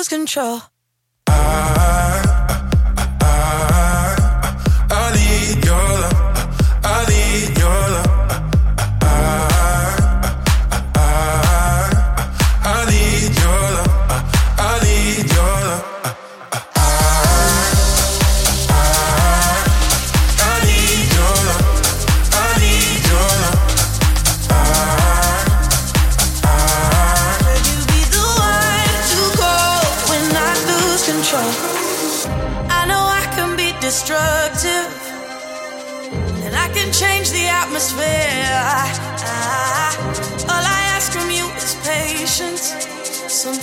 lose control.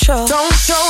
control. Don't show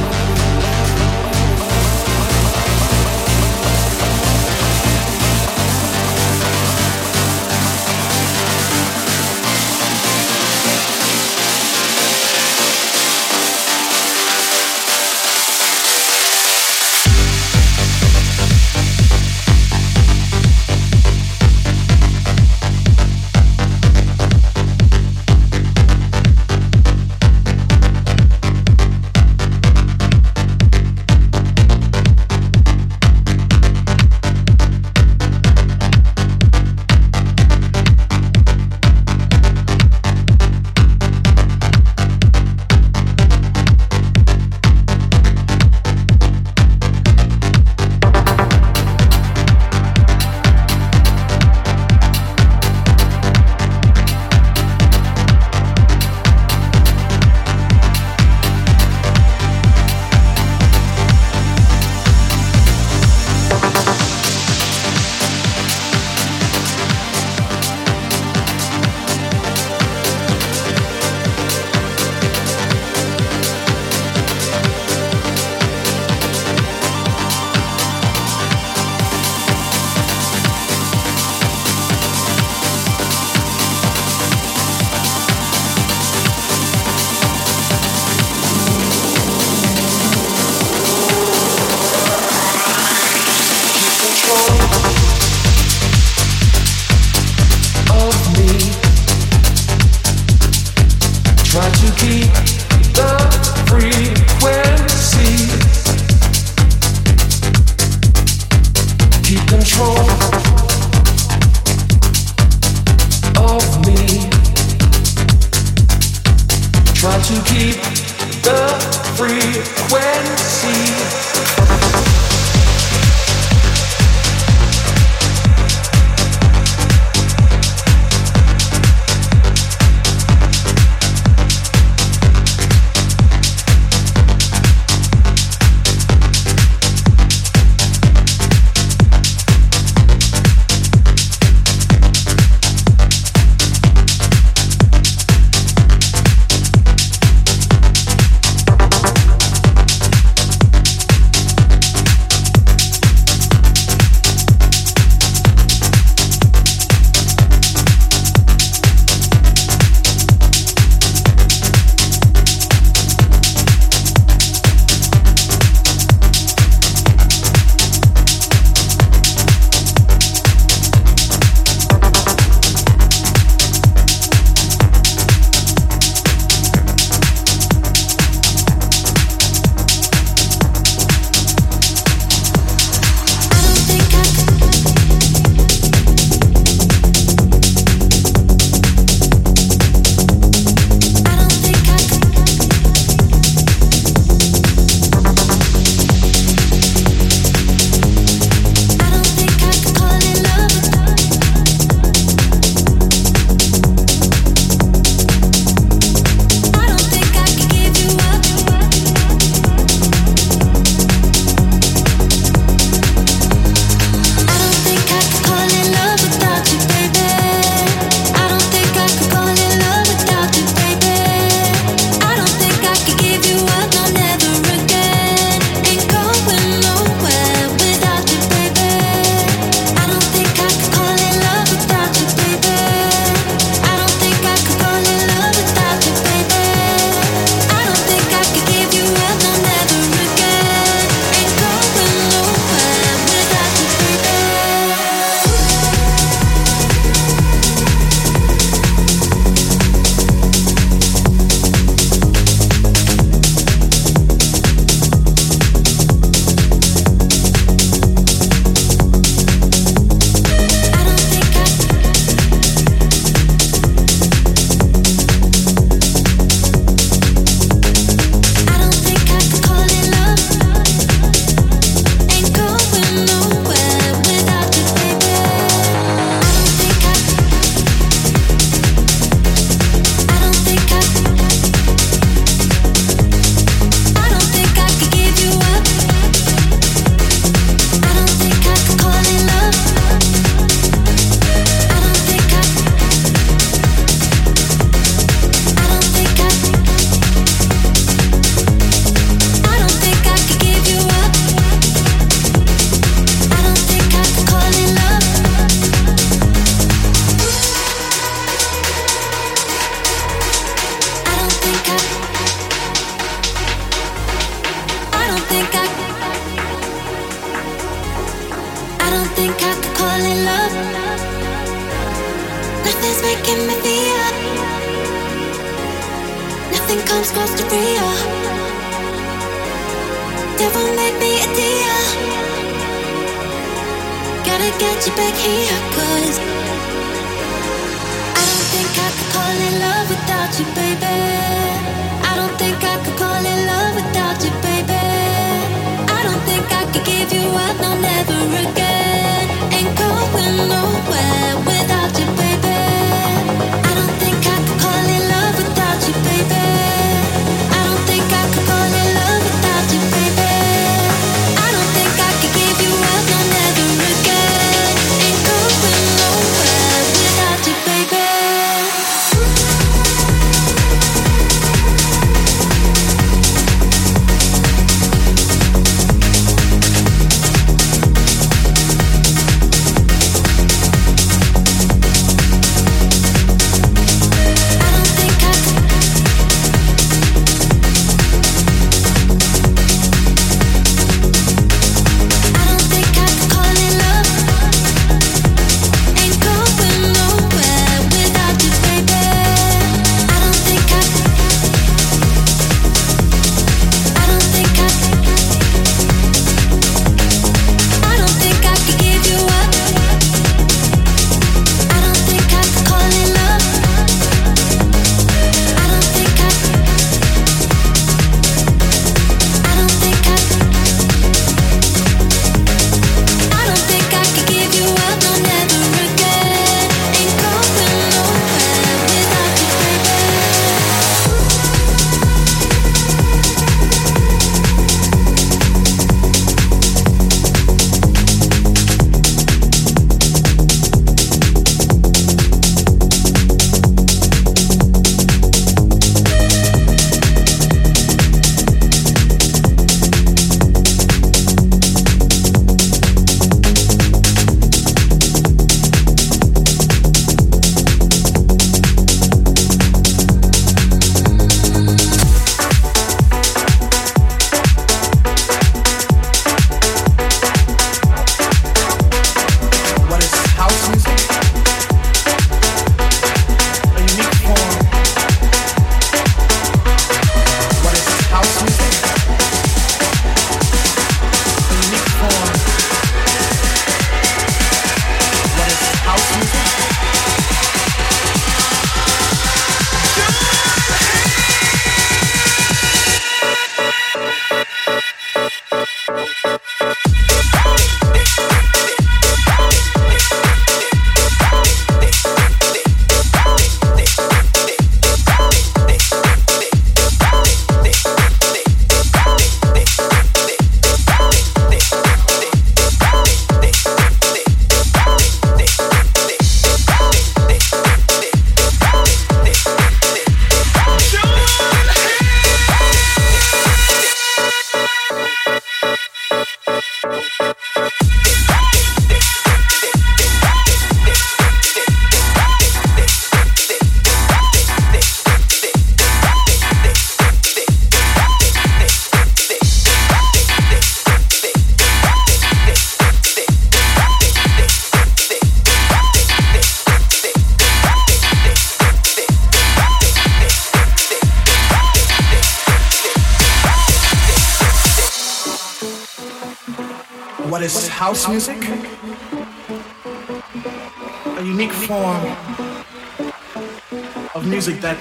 of music that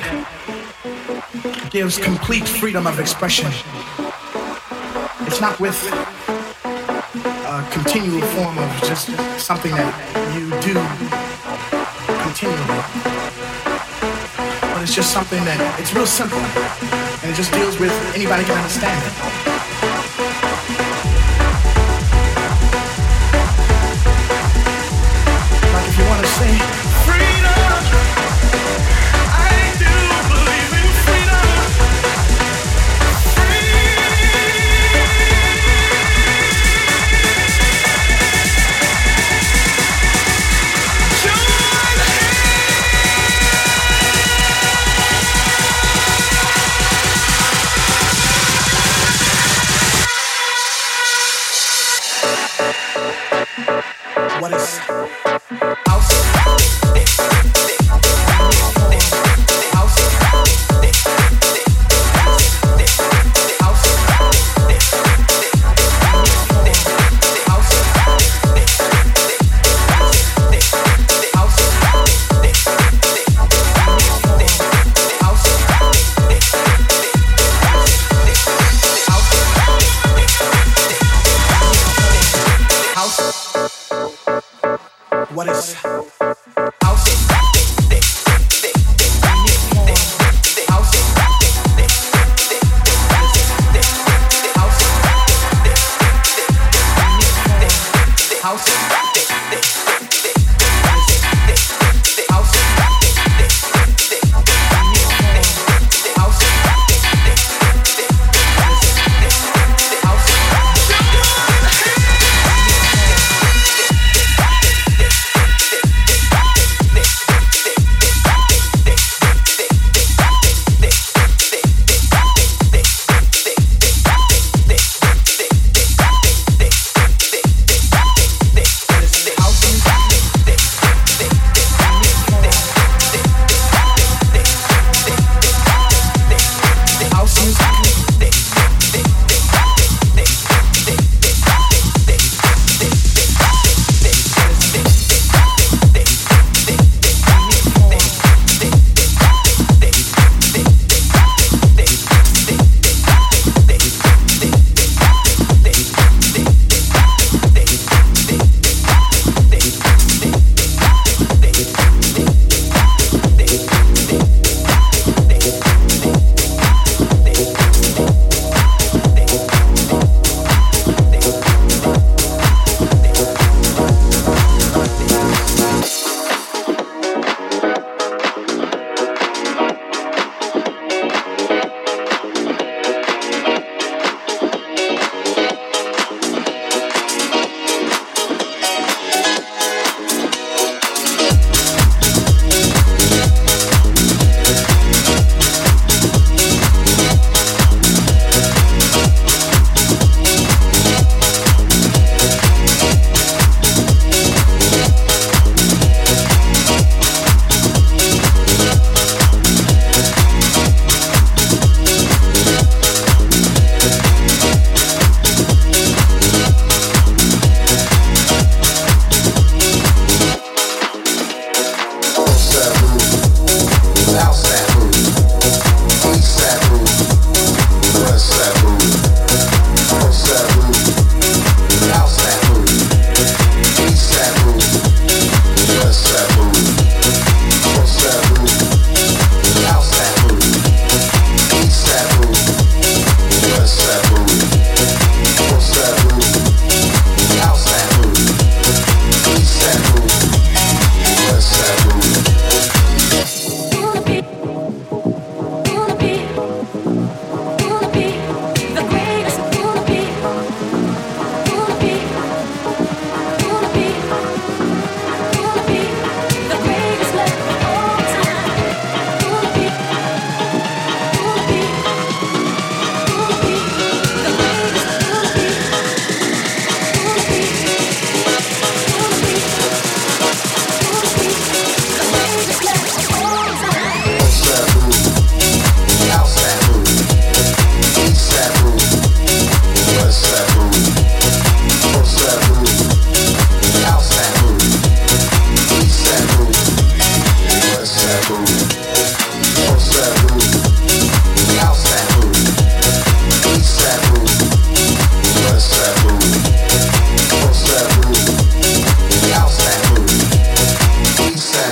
gives complete freedom of expression. It's not with a continual form of just something that you do continually. But it's just something that it's real simple and it just deals with anybody can understand it. Like if you want to sing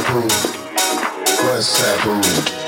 taboo? What's taboo?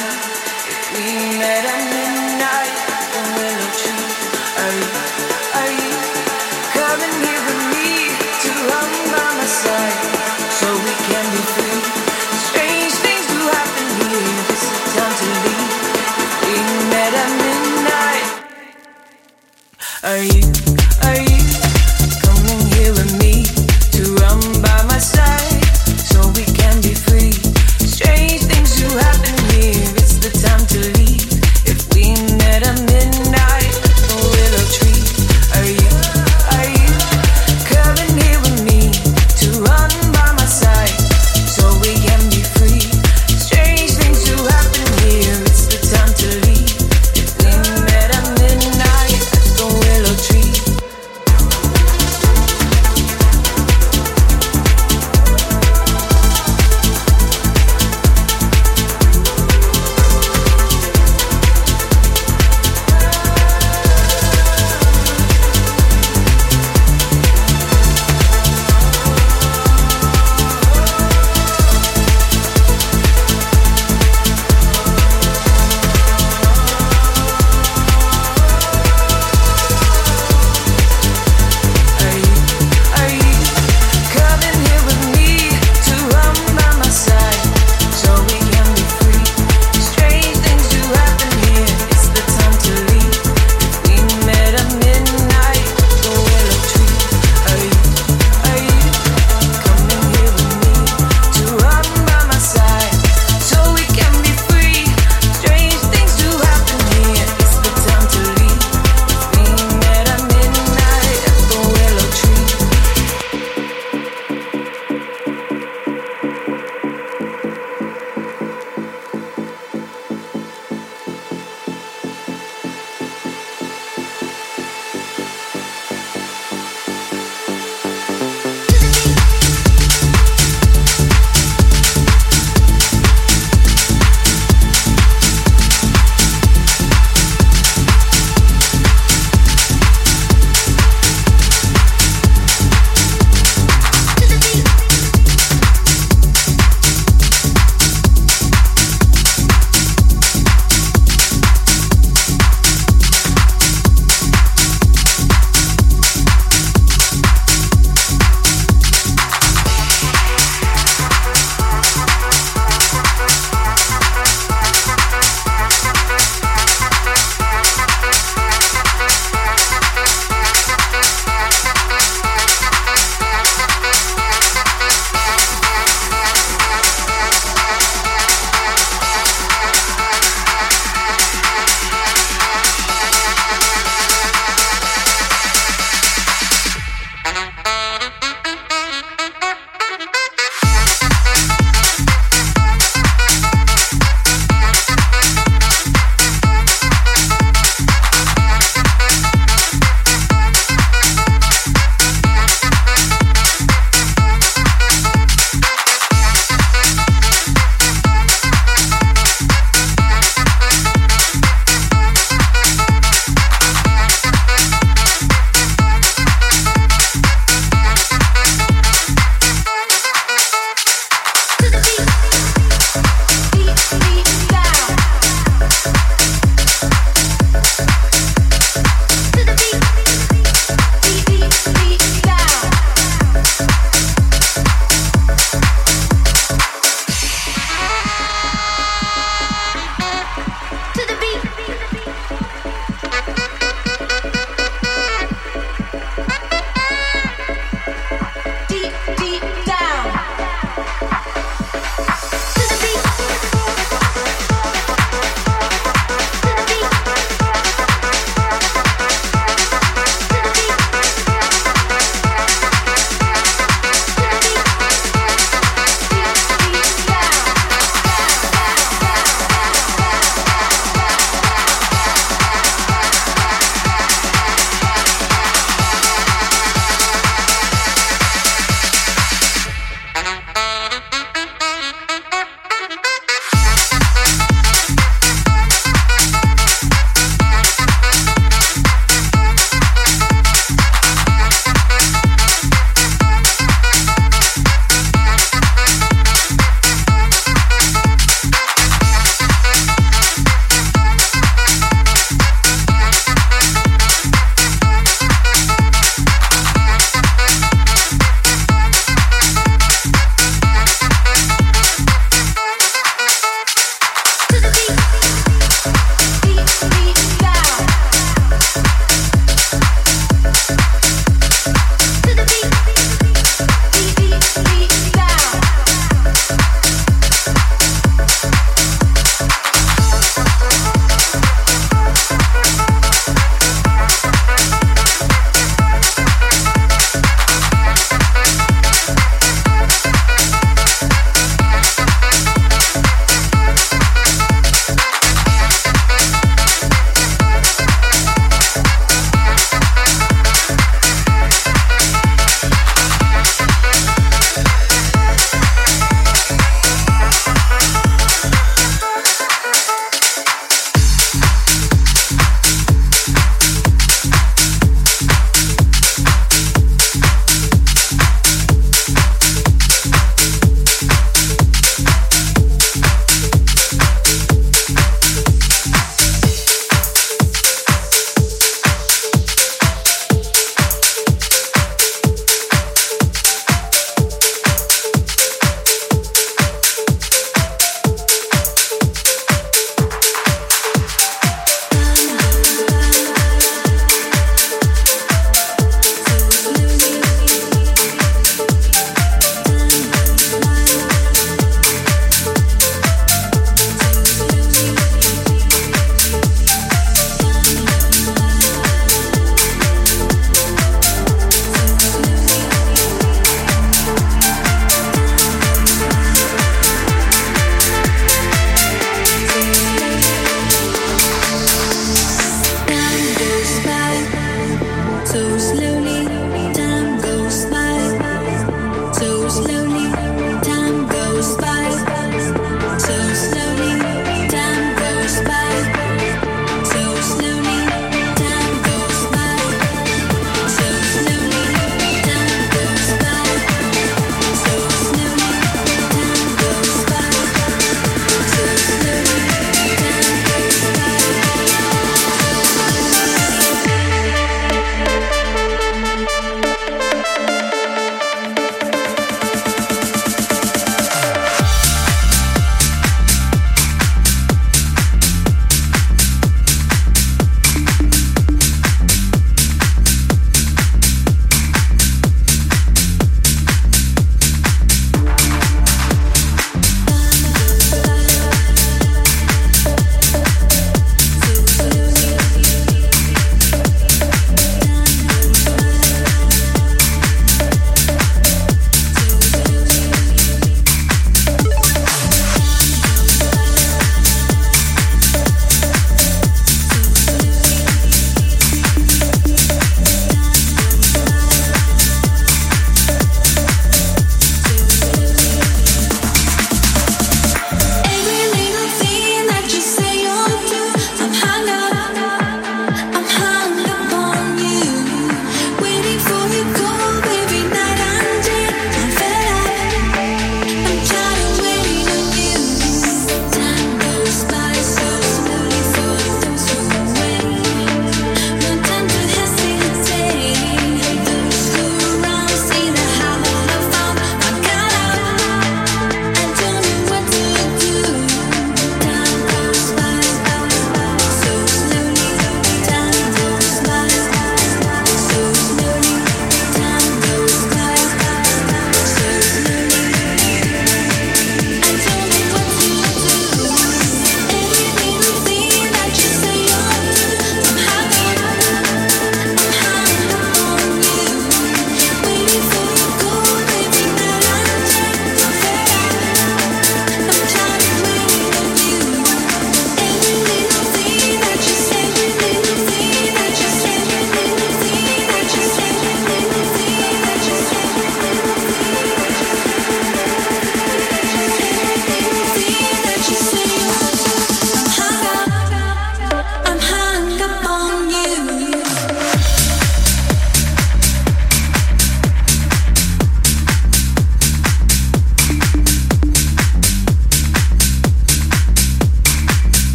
Are you?